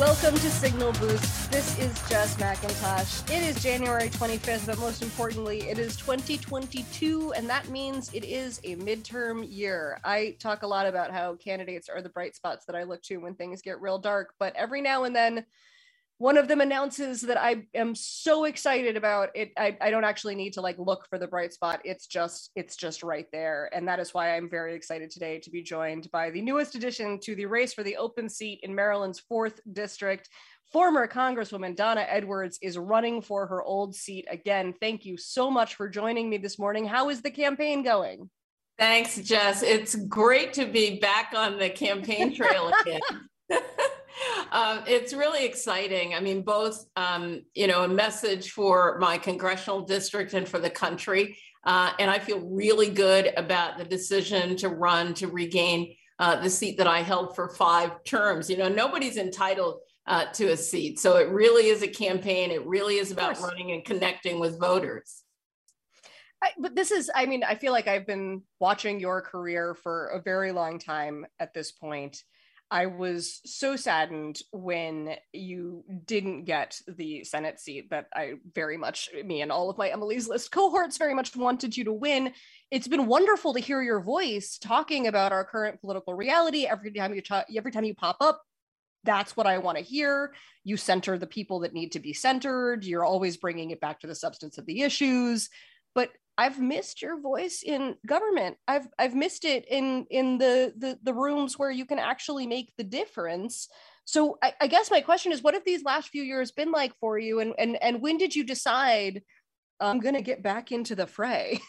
Welcome to Signal Boost. This is Jess McIntosh. It is January 25th, but most importantly, it is 2022, and that means it is a midterm year. I talk a lot about how candidates are the bright spots that I look to when things get real dark, but every now and then, one of them announces that I am so excited about it. I, I don't actually need to like look for the bright spot. It's just, it's just right there. And that is why I'm very excited today to be joined by the newest addition to the race for the open seat in Maryland's fourth district. Former Congresswoman Donna Edwards is running for her old seat again. Thank you so much for joining me this morning. How is the campaign going? Thanks, Jess. It's great to be back on the campaign trail again. um, it's really exciting. I mean, both, um, you know, a message for my congressional district and for the country. Uh, and I feel really good about the decision to run to regain uh, the seat that I held for five terms. You know, nobody's entitled uh, to a seat. So it really is a campaign. It really is about running and connecting with voters. I, but this is, I mean, I feel like I've been watching your career for a very long time at this point. I was so saddened when you didn't get the Senate seat that I very much, me and all of my Emily's List cohorts very much wanted you to win. It's been wonderful to hear your voice talking about our current political reality every time you talk, every time you pop up. That's what I want to hear. You center the people that need to be centered. You're always bringing it back to the substance of the issues. But I've missed your voice in government. I've I've missed it in in the the, the rooms where you can actually make the difference. So I, I guess my question is, what have these last few years been like for you, and and and when did you decide I'm going to get back into the fray?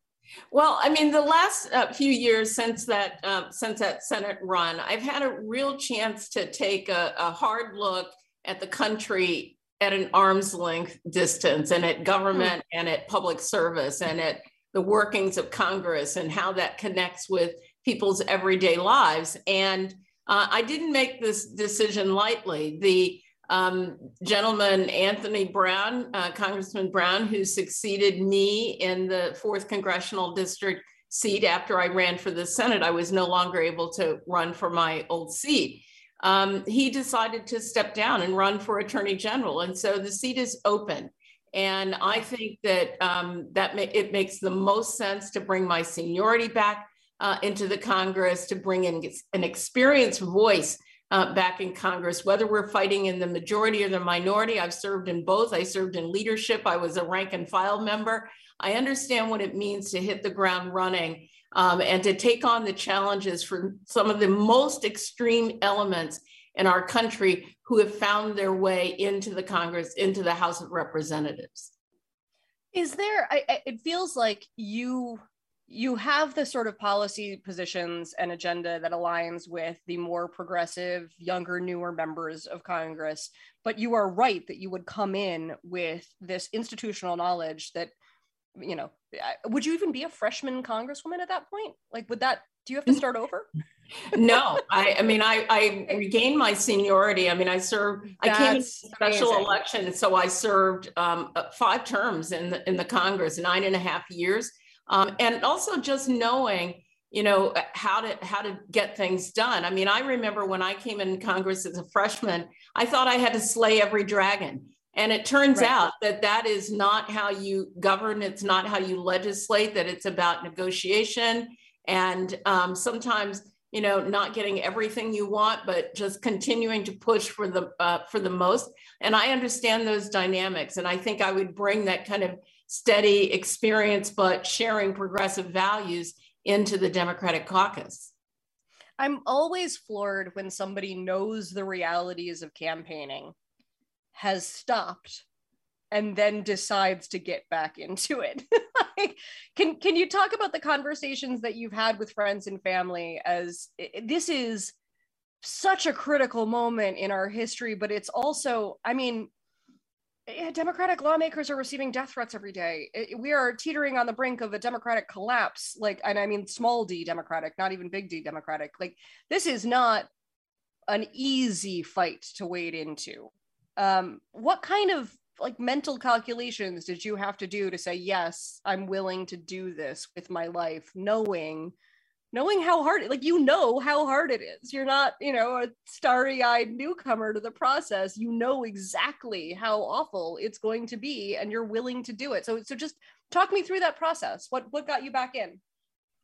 well, I mean, the last uh, few years since that uh, since that Senate run, I've had a real chance to take a, a hard look at the country at an arm's length distance and at government mm. and at public service and at the workings of Congress and how that connects with people's everyday lives. And uh, I didn't make this decision lightly. The um, gentleman, Anthony Brown, uh, Congressman Brown, who succeeded me in the fourth congressional district seat after I ran for the Senate, I was no longer able to run for my old seat um, he decided to step down and run for attorney general. And so the seat is open. And I think that um, that ma- it makes the most sense to bring my seniority back uh, into the Congress, to bring in an experienced voice uh, back in Congress, whether we're fighting in the majority or the minority. I've served in both. I served in leadership. I was a rank and file member. I understand what it means to hit the ground running um, and to take on the challenges for some of the most extreme elements in our country who have found their way into the Congress, into the House of Representatives. Is there? I, it feels like you you have the sort of policy positions and agenda that aligns with the more progressive, younger, newer members of Congress. But you are right that you would come in with this institutional knowledge that you know, would you even be a freshman congresswoman at that point? Like, would that, do you have to start over? no, I, I mean, I, I regained my seniority. I mean, I served, That's I came in special amazing. election. So I served um, uh, five terms in the, in the Congress, nine and a half years. Um, and also just knowing, you know, uh, how to, how to get things done. I mean, I remember when I came in Congress as a freshman, I thought I had to slay every dragon. And it turns right. out that that is not how you govern. It's not how you legislate, that it's about negotiation and um, sometimes, you know, not getting everything you want, but just continuing to push for the, uh, for the most. And I understand those dynamics. And I think I would bring that kind of steady experience, but sharing progressive values into the Democratic caucus. I'm always floored when somebody knows the realities of campaigning has stopped and then decides to get back into it. can can you talk about the conversations that you've had with friends and family as this is such a critical moment in our history but it's also I mean Democratic lawmakers are receiving death threats every day. We are teetering on the brink of a democratic collapse. Like, and I mean small d democratic, not even big D democratic. Like, this is not an easy fight to wade into. Um, what kind of like mental calculations did you have to do to say yes, I'm willing to do this with my life, knowing knowing how hard like you know how hard it is. You're not you know a starry-eyed newcomer to the process. You know exactly how awful it's going to be and you're willing to do it. So so just talk me through that process. What what got you back in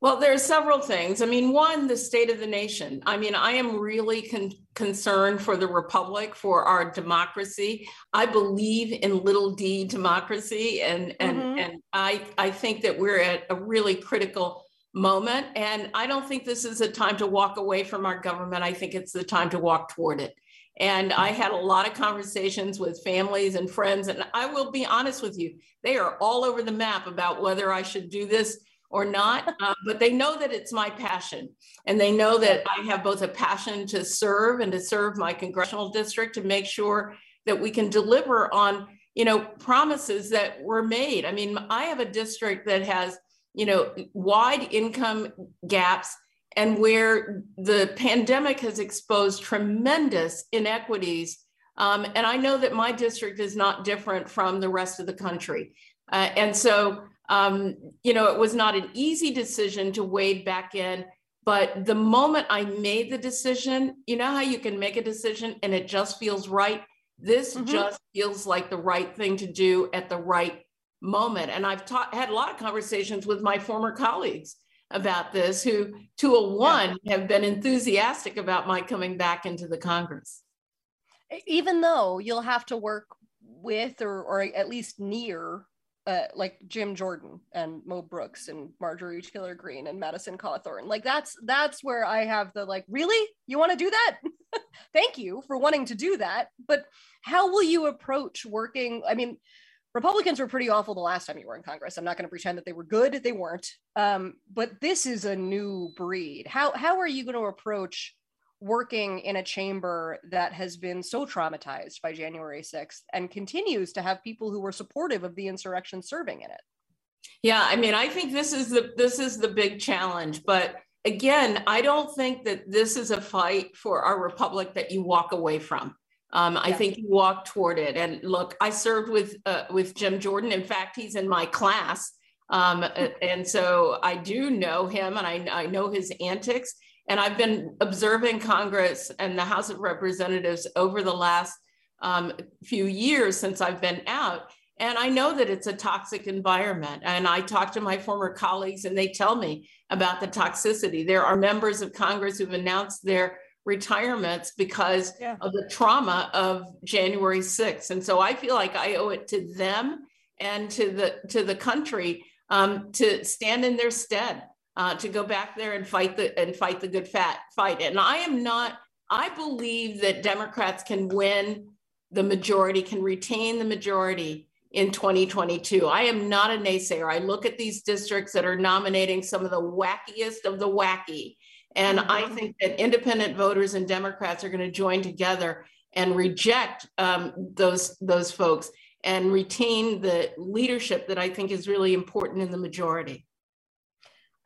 well there are several things i mean one the state of the nation i mean i am really con- concerned for the republic for our democracy i believe in little d democracy and and mm-hmm. and i i think that we're at a really critical moment. And I don't think this is a time to walk away from our government. I think it's the time to walk toward it. And I had a lot of conversations with families and friends. And I will be honest with you, they are all over the map about whether I should do this or not. Uh, but they know that it's my passion. And they know that I have both a passion to serve and to serve my congressional district to make sure that we can deliver on you know promises that were made i mean i have a district that has you know, wide income gaps and where the pandemic has exposed tremendous inequities. Um, and I know that my district is not different from the rest of the country. Uh, and so, um, you know, it was not an easy decision to wade back in. But the moment I made the decision, you know how you can make a decision and it just feels right? This mm-hmm. just feels like the right thing to do at the right moment. And I've ta- had a lot of conversations with my former colleagues about this who, to a one, yeah. have been enthusiastic about my coming back into the Congress. Even though you'll have to work with or, or at least near uh, like Jim Jordan and Mo Brooks and Marjorie Taylor Greene and Madison Cawthorn. Like that's that's where I have the like, really? You want to do that? Thank you for wanting to do that. But how will you approach working? I mean, Republicans were pretty awful the last time you were in Congress. I'm not going to pretend that they were good; they weren't. Um, but this is a new breed. How how are you going to approach working in a chamber that has been so traumatized by January 6th and continues to have people who were supportive of the insurrection serving in it? Yeah, I mean, I think this is the this is the big challenge, but again, I don't think that this is a fight for our republic that you walk away from. Um, yeah. I think you walk toward it. And look, I served with uh, with Jim Jordan. In fact, he's in my class, um, and so I do know him, and I, I know his antics. And I've been observing Congress and the House of Representatives over the last um, few years since I've been out. And I know that it's a toxic environment. And I talk to my former colleagues, and they tell me about the toxicity. There are members of Congress who've announced their retirements because yeah. of the trauma of January 6th. And so I feel like I owe it to them and to the to the country um, to stand in their stead, uh, to go back there and fight the and fight the good fat fight. And I am not. I believe that Democrats can win the majority, can retain the majority in 2022. I am not a naysayer. I look at these districts that are nominating some of the wackiest of the wacky and I mm-hmm. think that independent voters and Democrats are going to join together and reject um, those those folks and retain the leadership that I think is really important in the majority.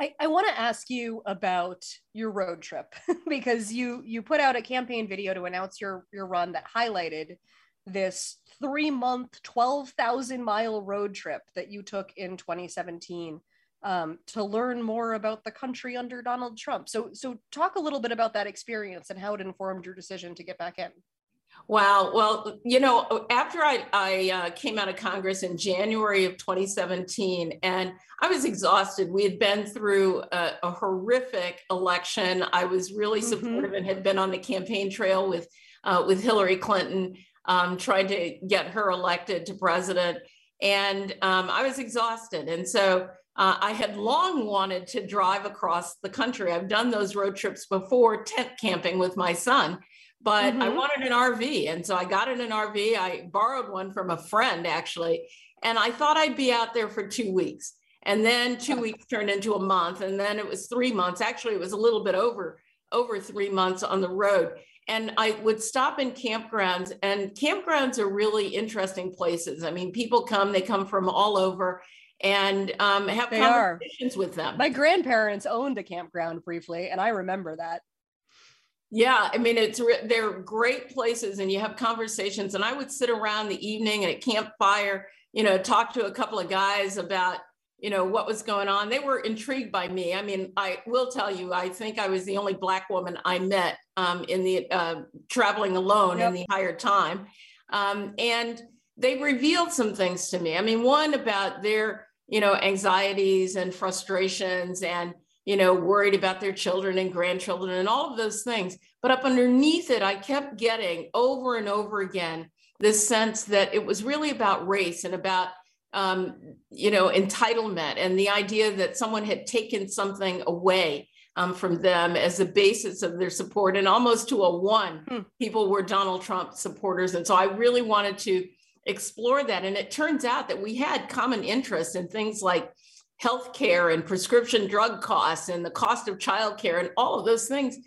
I, I want to ask you about your road trip because you you put out a campaign video to announce your your run that highlighted this three month, 12,000 mile road trip that you took in 2017 um, to learn more about the country under Donald Trump. So, so talk a little bit about that experience and how it informed your decision to get back in. Wow. Well, you know, after I, I uh, came out of Congress in January of 2017, and I was exhausted. We had been through a, a horrific election. I was really mm-hmm. supportive and had been on the campaign trail with uh, with Hillary Clinton, um, trying to get her elected to president. And um, I was exhausted. And so uh, I had long wanted to drive across the country. I've done those road trips before, tent camping with my son, but mm-hmm. I wanted an RV. And so I got in an RV. I borrowed one from a friend, actually. And I thought I'd be out there for two weeks. And then two weeks turned into a month. And then it was three months. Actually, it was a little bit over over three months on the road. and I would stop in campgrounds, and campgrounds are really interesting places. I mean, people come, they come from all over and um, have they conversations are. with them. My grandparents owned a campground briefly, and I remember that. Yeah, I mean, it's they're great places, and you have conversations. And I would sit around the evening at a campfire, you know, talk to a couple of guys about you know what was going on they were intrigued by me i mean i will tell you i think i was the only black woman i met um, in the uh, traveling alone yep. in the entire time um, and they revealed some things to me i mean one about their you know anxieties and frustrations and you know worried about their children and grandchildren and all of those things but up underneath it i kept getting over and over again this sense that it was really about race and about um, you know, entitlement and the idea that someone had taken something away um, from them as the basis of their support, and almost to a one, hmm. people were Donald Trump supporters. And so I really wanted to explore that. And it turns out that we had common interests in things like healthcare and prescription drug costs and the cost of childcare and all of those things,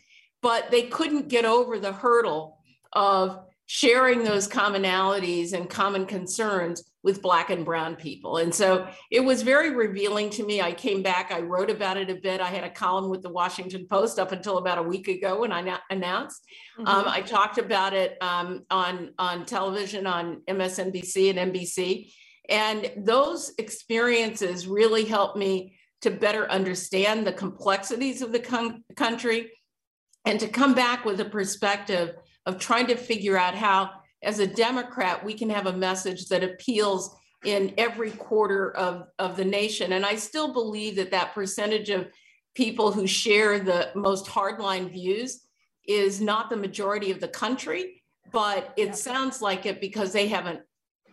but they couldn't get over the hurdle of sharing those commonalities and common concerns with black and brown people. And so it was very revealing to me. I came back i wrote about it a bit. I had a column with the washington post up until about a week ago when i announced. Mm-hmm. um, i talked about it um, on on television on msnbc and nbc and those experiences really helped me to better understand the complexities of the con- country and to come back with a perspective of trying to figure out how, as a Democrat, we can have a message that appeals in every quarter of, of the nation. And I still believe that that percentage of people who share the most hardline views is not the majority of the country, but it sounds like it because they have an,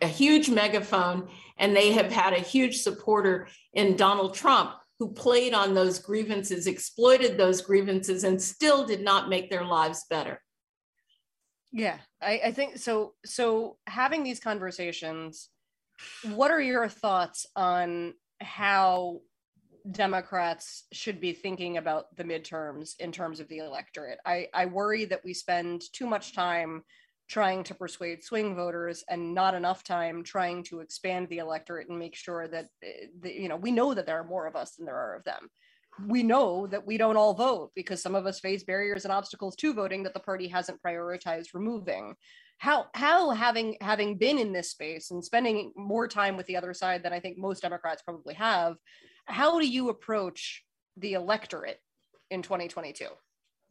a huge megaphone and they have had a huge supporter in Donald Trump who played on those grievances, exploited those grievances, and still did not make their lives better. Yeah, I, I think so. So having these conversations, what are your thoughts on how Democrats should be thinking about the midterms in terms of the electorate? I, I worry that we spend too much time trying to persuade swing voters and not enough time trying to expand the electorate and make sure that, eh, you know we know that there are more of us than there are of them. We know that we don't all vote because some of us face barriers and obstacles to voting that the party hasn't prioritized removing. How how having having been in this space and spending more time with the other side than i think most democrats probably have how do you approach the electorate in 2022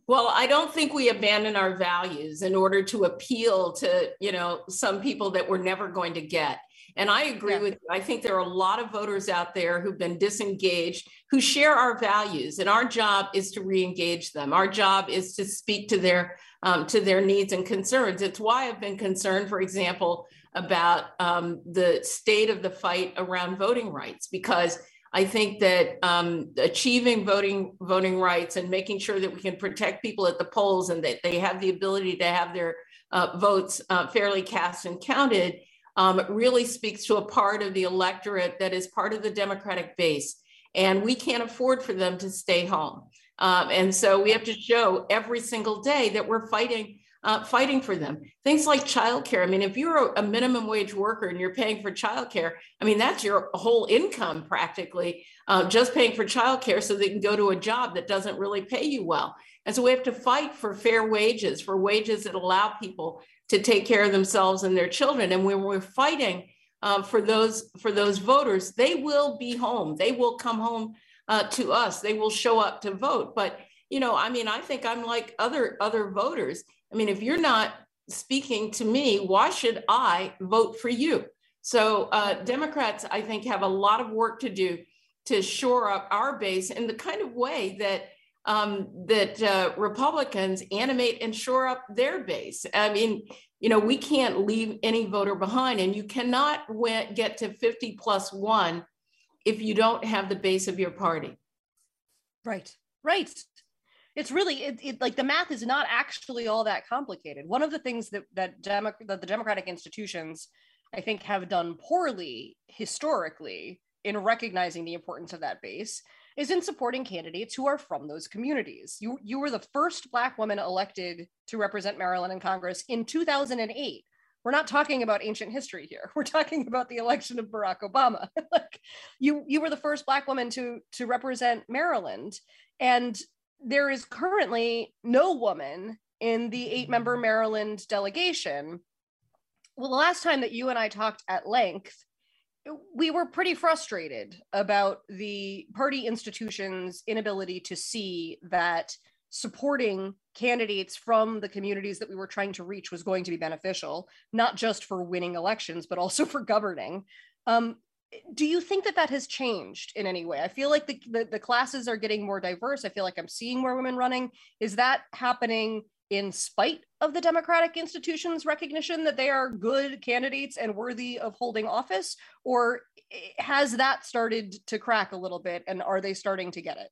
well i don't think we abandon our values in order to appeal to you know some people that we're never going to get and I agree yeah. with you. I think there are a lot of voters out there who've been disengaged, who share our values, and our job is to re-engage them. Our job is to speak to their um, to their needs and concerns. It's why I've been concerned, for example, about um, the state of the fight around voting rights, because I think that um, achieving voting voting rights and making sure that we can protect people at the polls and that they have the ability to have their uh, votes uh, fairly cast and counted um, really speaks to a part of the electorate that is part of the Democratic base. And we can't afford for them to stay home. Um, and so we have to show every single day that we're fighting. Uh, fighting for them. Things like childcare. I mean, if you're a, minimum wage worker and you're paying for childcare, I mean, that's your whole income practically, uh, just paying for childcare so they can go to a job that doesn't really pay you well. And so we have to fight for fair wages, for wages that allow people to take care of themselves and their children. And when we're fighting uh, for those for those voters, they will be home. They will come home uh, to us. They will show up to vote. But you know, I mean, I think I'm like other other voters. I mean, if you're not speaking to me, why should I vote for you? So uh, Democrats, I think, have a lot of work to do to shore up our base in the kind of way that um, that uh, Republicans animate and shore up their base. I mean, you know, we can't leave any voter behind, and you cannot get to 50 plus one if you don't have the base of your party. Right, right. It's really it, it, like the math is not actually all that complicated. One of the things that that, Demo- that the democratic institutions, I think, have done poorly historically in recognizing the importance of that base is in supporting candidates who are from those communities. You, you were the first Black woman elected to represent Maryland in Congress in 2008. We're not talking about ancient history here. We're talking about the election of Barack Obama. like you, you were the first Black woman to, to represent Maryland. And there is currently no woman in the eight member Maryland delegation. Well, the last time that you and I talked at length, we were pretty frustrated about the party institution's inability to see that supporting candidates from the communities that we were trying to reach was going to be beneficial, not just for winning elections, but also for governing. Um, do you think that that has changed in any way? I feel like the, the, the classes are getting more diverse. I feel like I'm seeing more women running. Is that happening in spite of the democratic institutions recognition that they are good candidates and worthy of holding office or has that started to crack a little bit and are they starting to get it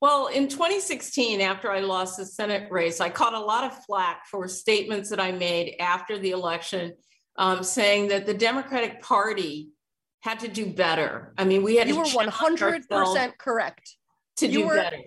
well in 2016 after i lost the senate race i caught a lot of flack for statements that i made after the election um, saying that the democratic party had to do better i mean we had you were 100% correct to you do were, better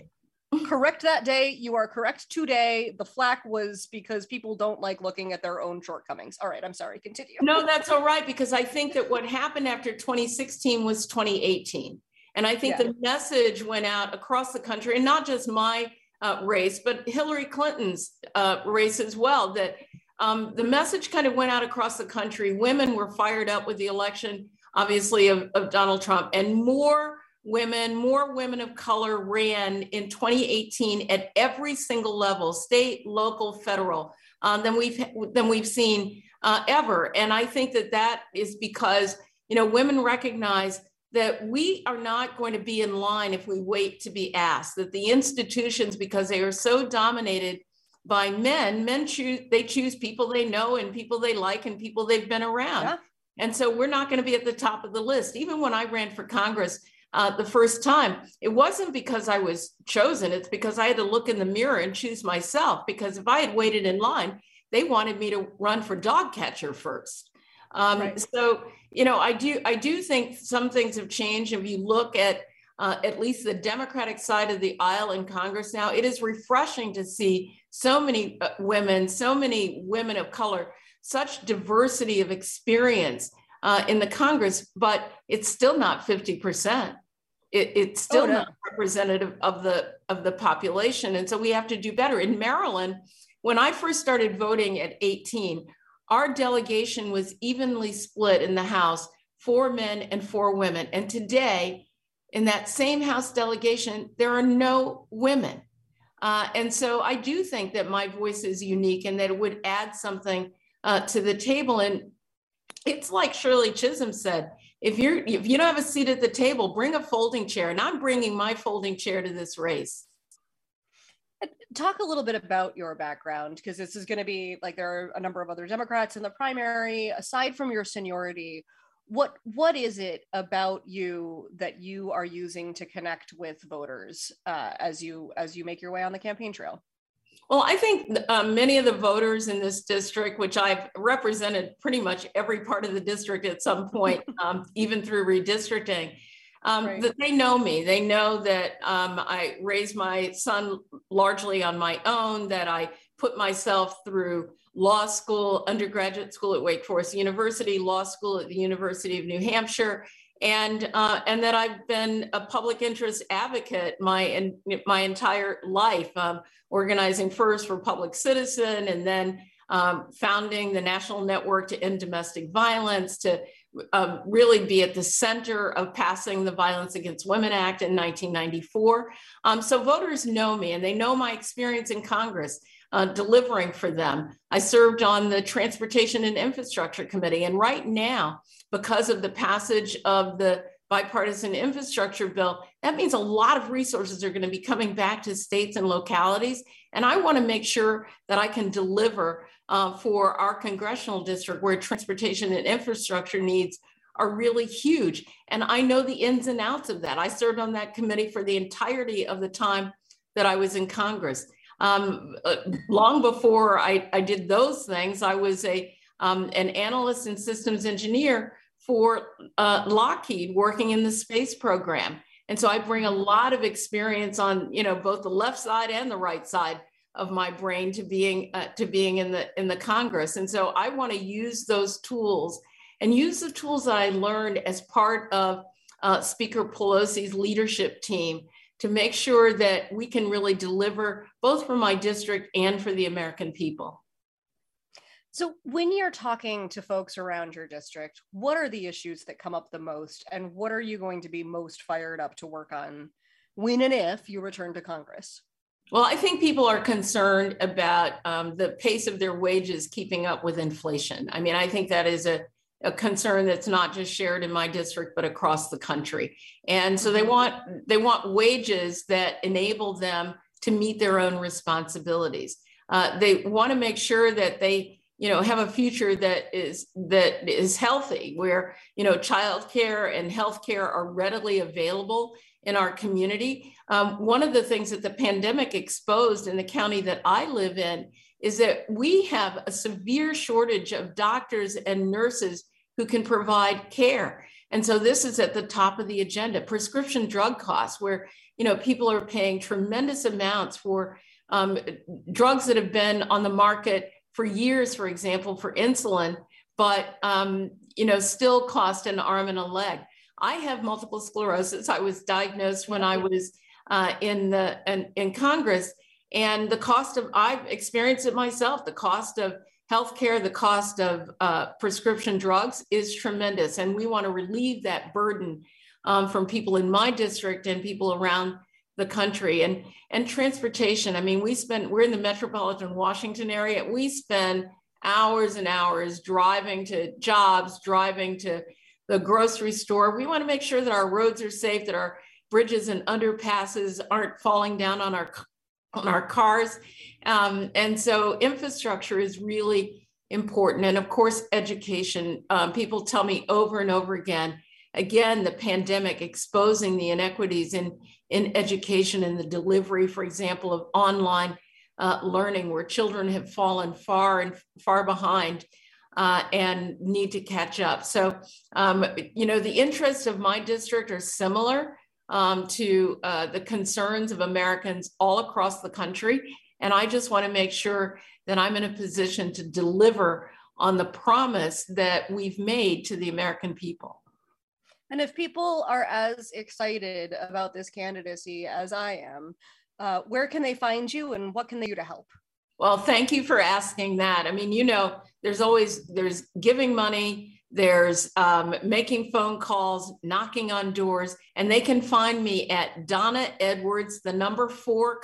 correct that day. You are correct today. The flack was because people don't like looking at their own shortcomings. All right, I'm sorry. Continue. No, that's all right because I think that what happened after 2016 was 2018. And I think yeah. the message went out across the country, and not just my uh, race, but Hillary Clinton's uh, race as well, that um, the message kind of went out across the country. Women were fired up with the election, obviously, of, of Donald Trump, and more women, more women of color ran in 2018 at every single level, state, local, federal, um, than we've than we've seen uh, ever. And I think that that is because you know women recognize that we are not going to be in line if we wait to be asked. That the institutions, because they are so dominated by men, men choose they choose people they know and people they like and people they've been around. Yeah. And so we're not going to be at the top of the list. Even when I ran for Congress, uh, the first time. It wasn't because I was chosen, it's because I had to look in the mirror and choose myself. Because if I had waited in line, they wanted me to run for dog catcher first. Um, right. So, you know, I do, I do think some things have changed. If you look at uh, at least the Democratic side of the aisle in Congress now, it is refreshing to see so many uh, women, so many women of color, such diversity of experience uh, in the Congress, but it's still not 50%. It, it's still oh, no. not representative of the of the population. And so we have to do better. In Maryland, when I first started voting at 18, our delegation was evenly split in the House, four men and four women. And today, in that same House delegation, there are no women. Uh, and so I do think that my voice is unique and that it would add something uh, to the table. And it's like Shirley Chisholm said, if you're if you don't have a seat at the table, bring a folding chair. And I'm bringing my folding chair to this race. Talk a little bit about your background because this is going to be like there are a number of other Democrats in the primary. Aside from your seniority, what what is it about you that you are using to connect with voters uh, as you as you make your way on the campaign trail? Well, I think uh, many of the voters in this district, which I've represented pretty much every part of the district at some point, um, even through redistricting, um, right. that they know me. They know that um, I raised my son largely on my own, that I put myself through law school, undergraduate school at Wake Forest University, law school at the University of New Hampshire, and uh, and that I've been a public interest advocate my in, my entire life, um, organizing first for Public Citizen, and then um, founding the National Network to End Domestic Violence to um, really be at the center of passing the Violence Against Women Act in 1994. Um, so voters know me, and they know my experience in Congress. Uh, delivering for them. I served on the Transportation and Infrastructure Committee, and right now because of the passage of the bipartisan infrastructure bill, that means a lot of resources are going to be coming back to states and localities. And I want to make sure that I can deliver uh, for our congressional district where transportation and infrastructure needs are really huge. And I know the ins and outs of that. I served on that committee for the entirety of the time that I was in Congress. Um, uh, long before I, I, did those things, I was a um, an analyst and systems engineer for uh, Lockheed working in the space program. And so I bring a lot of experience on, you know, both the left side and the right side of my brain to being uh, to being in the in the Congress. And so I want to use those tools and use the tools that I learned as part of uh, Speaker Pelosi's leadership team to make sure that we can really deliver both for my district and for the American people. So, when you're talking to folks around your district, what are the issues that come up the most, and what are you going to be most fired up to work on when and if you return to Congress? Well, I think people are concerned about um, the pace of their wages keeping up with inflation. I mean, I think that is a, a concern that's not just shared in my district, but across the country. And so they want they want wages that enable them to meet their own responsibilities. Uh, they want to make sure that they you know have a future that is that is healthy where you know childcare and healthcare are readily available in our community um, one of the things that the pandemic exposed in the county that i live in is that we have a severe shortage of doctors and nurses who can provide care and so this is at the top of the agenda prescription drug costs where you know people are paying tremendous amounts for um, drugs that have been on the market for years, for example, for insulin, but um, you know, still cost an arm and a leg. I have multiple sclerosis. I was diagnosed when I was uh, in the in, in Congress, and the cost of I've experienced it myself. The cost of healthcare, the cost of uh, prescription drugs is tremendous, and we want to relieve that burden um, from people in my district and people around the country and and transportation. I mean we spend we're in the metropolitan washington area. We spend hours and hours driving to jobs driving to the grocery store. We want to make sure that our roads are safe that our bridges and underpasses aren't falling down on our on our cars um, and so infrastructure is really important and of course education um, people tell me over and over again again the pandemic exposing the inequities in in education and the delivery, for example, of online uh, learning, where children have fallen far and far behind uh, and need to catch up. So, um, you know, the interests of my district are similar um, to uh, the concerns of Americans all across the country. And I just want to make sure that I'm in a position to deliver on the promise that we've made to the American people. And if people are as excited about this candidacy as I am, uh, where can they find you and what can they do to help? Well, thank you for asking that. I mean, you know, there's always there's giving money, there's um, making phone calls, knocking on doors, and they can find me at Donna Edwards, the number four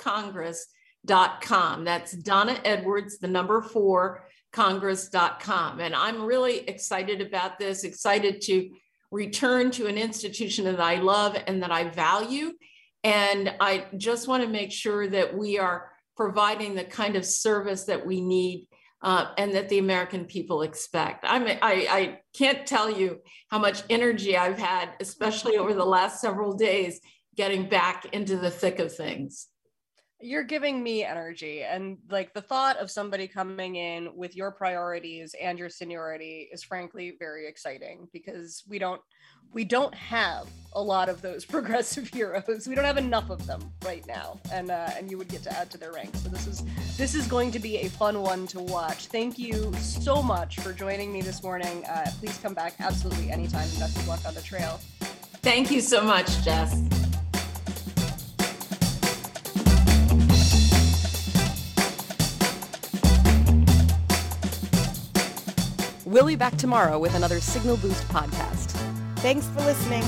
Congress.com. That's Donna Edwards, the number four Congress.com. And I'm really excited about this, excited to return to an institution that I love and that I value. And I just want to make sure that we are providing the kind of service that we need uh, and that the American people expect. I, mean, I, I can't tell you how much energy I've had, especially over the last several days, getting back into the thick of things you're giving me energy and like the thought of somebody coming in with your priorities and your seniority is frankly very exciting because we don't we don't have a lot of those progressive heroes. We don't have enough of them right now and uh, and you would get to add to their ranks. So this is this is going to be a fun one to watch. Thank you so much for joining me this morning. Uh, please come back absolutely anytime. Best of luck on the trail. Thank you so much jess We'll be back tomorrow with another Signal Boost podcast. Thanks for listening.